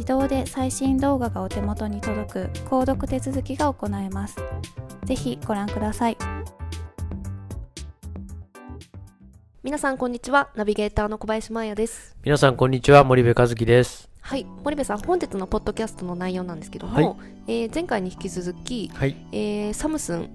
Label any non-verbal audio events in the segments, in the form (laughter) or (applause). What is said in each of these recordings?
自動で最新動画がお手元に届く購読手続きが行えます。ぜひご覧ください。皆さんこんにちは。ナビゲーターの小林真也です。皆さんこんにちは。森部和樹です。はい。森部さん本日のポッドキャストの内容なんですけども、はい、えー、前回に引き続き、はい、えー、サムスン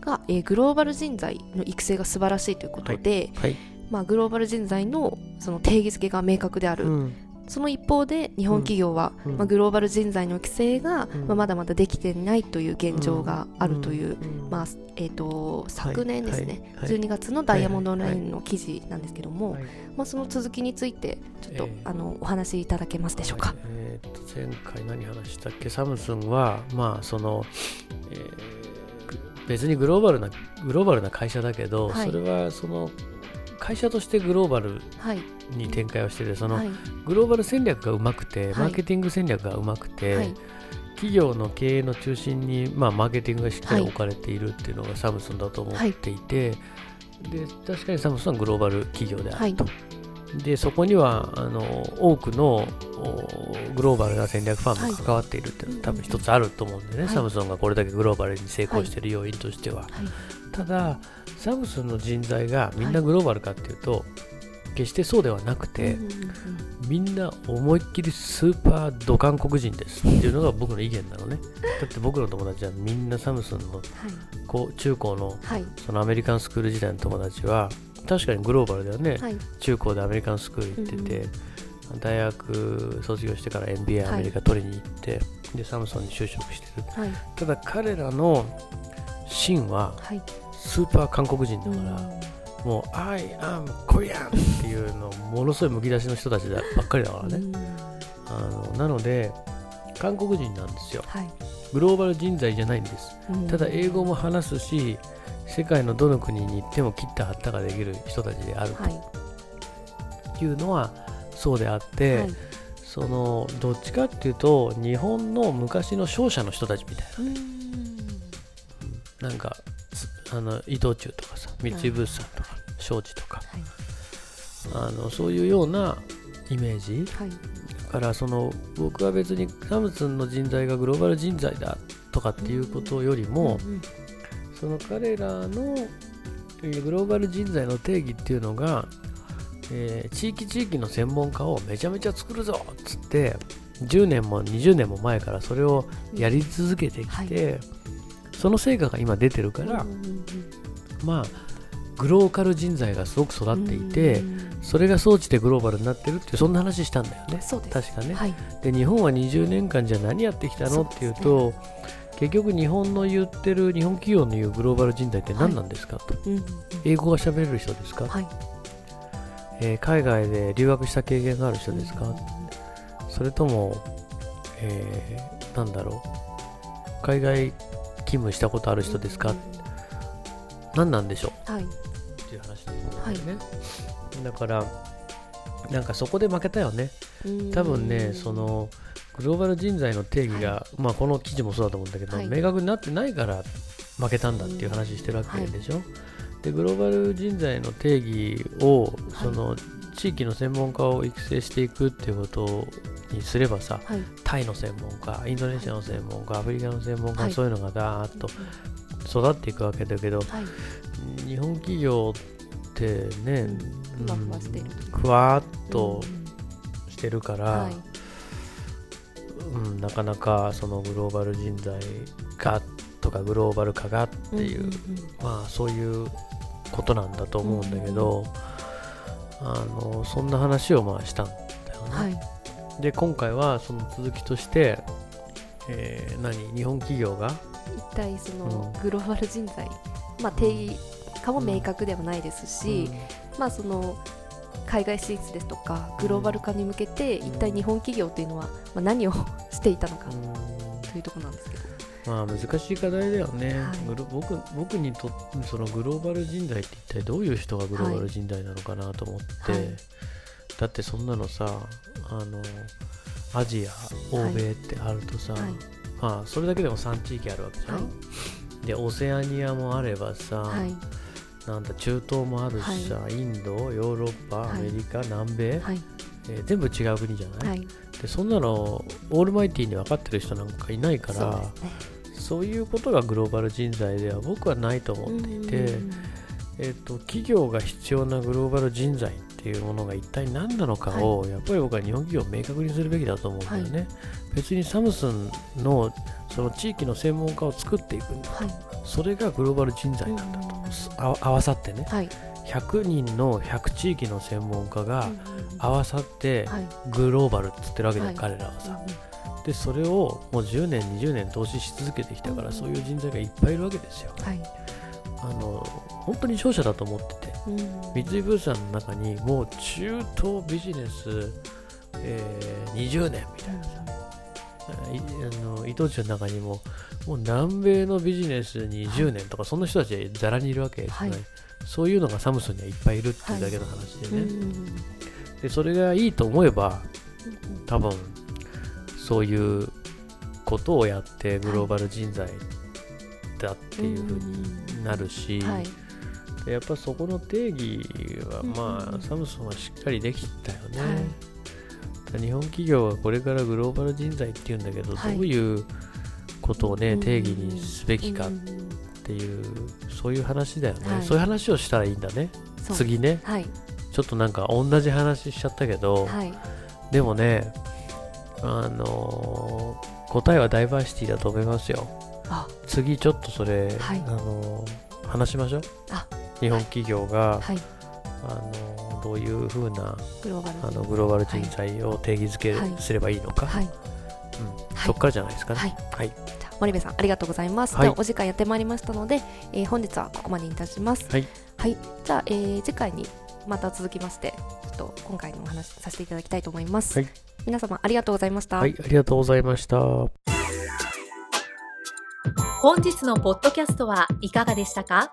が、えー、グローバル人材の育成が素晴らしいということで、はい、まあ、グローバル人材のその定義づけが明確である、うんその一方で日本企業は、うん、まあ、グローバル人材の育成が、うん、まあ、まだまだできていないという現状があるという、まあえーと、昨年ですね、はいはい、12月のダイヤモンドラインの記事なんですけども、はい、まあ、その続きについてちょっと、えー、あのお話しいただけますでしょうか？えー、と前回何話したっけ？サムスンは、まあそのえー、別にグローバルなグローバルな会社だけど、それはその会社としてグローバルに展開をしてて、そのグローバル戦略がうまくて、マーケティング戦略がうまくて、企業の経営の中心に、まあ、マーケティングがしっかり置かれているっていうのがサムスンだと思っていて、で確かにサムスンはグローバル企業であると。でそこにはあの多くのグローバルな戦略ファンも関わっているっていうのは、多分一つあると思うんでね、はい、サムスンがこれだけグローバルに成功している要因としては、はい、ただサムスンの人材がみんなグローバルかっていうと、決してそうではなくて、みんな思いっきりスーパード韓国人ですっていうのが僕の意見なのね。(laughs) だって僕の友達はみんなサムスンの、はい、中高の,、そのアメリカンスクール時代の友達は確かにグローバルだよね、はい、中高でアメリカンスクール行ってて、うん、大学卒業してから MBA アメリカ取りに行って、はい、でサムソンに就職してる、はい、ただ彼らの芯はスーパー韓国人だから、もう I am Korean っていうのものすごいむき出しの人たちばっかりだからね、あのなので韓国人なんですよ、グローバル人材じゃないんです、ただ英語も話すし世界のどの国に行っても切った貼ったができる人たちであると。い。うのはそうであって、はい、そのどっちかっていうと日本の昔の商社の人たちみたいな、なんかあの伊藤忠とかさ三井物産とか庄司とか、はい、あのそういうようなイメージ、はい、だからその僕は別にサムスンの人材がグローバル人材だとかっていうことよりも、うんうん。その彼らのグローバル人材の定義っていうのが、えー、地域地域の専門家をめちゃめちゃ作るぞっつって10年も20年も前からそれをやり続けてきて、はい、その成果が今出てるから、まあグローカル人材がすごく育っていて、それが装置でグローバルになってるってそんな話したんだよね。確かね、はい、で日本は20年間じゃ何やってきたのっていうと結局日本の言ってる日本企業の言うグローバル人材って何なんですか、と、英語が喋れる人ですか、はい、えー、海外で留学した経験がある人ですか、それとも、えー、なんだろう。海外勤務したことある人ですか、何なんでしょう、はい、っていう話だと思うんですね、はい、だからなんかそこで負けたよね。多分ねそのグローバル人材の定義が、はい、まあ、この記事もそうだと思うんだけど、はい、明確になってないから負けたんだっていう話してるわけでしょ、はい、でグローバル人材の定義をその地域の専門家を育成していくっていうことにすればさ、タイの専門家インドネシアの専門家アフリカの専門家、そういうのがだーっと育っていくわけだけど、日本企業ってね、ふわっとしてるから、うん、なかなかそのグローバル人材がとかグローバル化がっていう、まあそういうことなんだと思うんだけど、あのそんな話をまあしたんだよね。はい、で今回はその続きとして、えー、何？日本企業が？一体そのグローバル人材、うん、まあ、定義化も明確ではないですし、うん、まあその海外進出ですとかグローバル化に向けて一体日本企業というのは、まあ、何を (laughs) していたのかというところなんですけど。まあ難しい課題だよね、はい、僕僕にとそのグローバル人材って一体どういう人がグローバル人材なのかなと思って、はい、だってそんなのさあのアジア欧米ってあるとさ、はい、まあそれだけでも3地域あるわけじゃん、でオセアニアもあればさ、なんだ中東もあるしさ、はい、インドヨーロッパアメリカ、はい、南米、はい、えー、全部違う国じゃない、でそんなのオールマイティーに分かってる人なんかいないからそう、ね,、いうことがグローバル人材では僕はないと思っていて、えーと、企業が必要なグローバル人材っていうものが一体何なのかを、やっぱり僕は日本企業を明確にするべきだと思うんだよね、別にサムスンのその地域の専門家を作っていくんだと、それがグローバル人材なんだと、合わさってね、はい、100人の100地域の専門家が合わさってグローバルって言ってるわけじゃん、はい、彼らはさ。でそれをもう10年20年投資し続けてきたから、そういう人材がいっぱいいるわけですよ。はい、あの本当に勝者だと思ってて、三井物産の中にもう中東ビジネス、えー、20年みたいなさ、あの伊藤忠の中にももう南米のビジネス20年とか、そんな人たちざらにいるわけですね、はい、そういうのがサムスンにはいっぱいいるっていうだけの話でね、はい、でそれがいいと思えば多分そういうことをやってグローバル人材だっていうふうになるし、はい、やっぱそこの定義はまあ、サムスンはしっかりできたよね、日本企業はこれからグローバル人材っていうんだけど、どういうことをね定義にすべきかっていう、そういう話だよね、はい、そういう話をしたらいいんだね。次ね、はい、ちょっとなんか同じ話しちゃったけど、はい、でもねあのー、答えはダイバーシティだと思いますよ。次ちょっとそれ、あのー、話しましょう日本企業が、あのどういうふうなグロあのグローバル人材を定義づけすればいいのか、うん、そこからじゃないですかね。はい。森部さんありがとうございます、はい、お時間やってまいりましたので、えー、本日はここまでにいたします。はい、はい、じゃあ、えー、次回にまた続きましてちょっと今回のお話させていただきたいと思います、はい、皆様ありがとうございました。はい。ありがとうございました。本日のポッドキャストはいかがでしたか？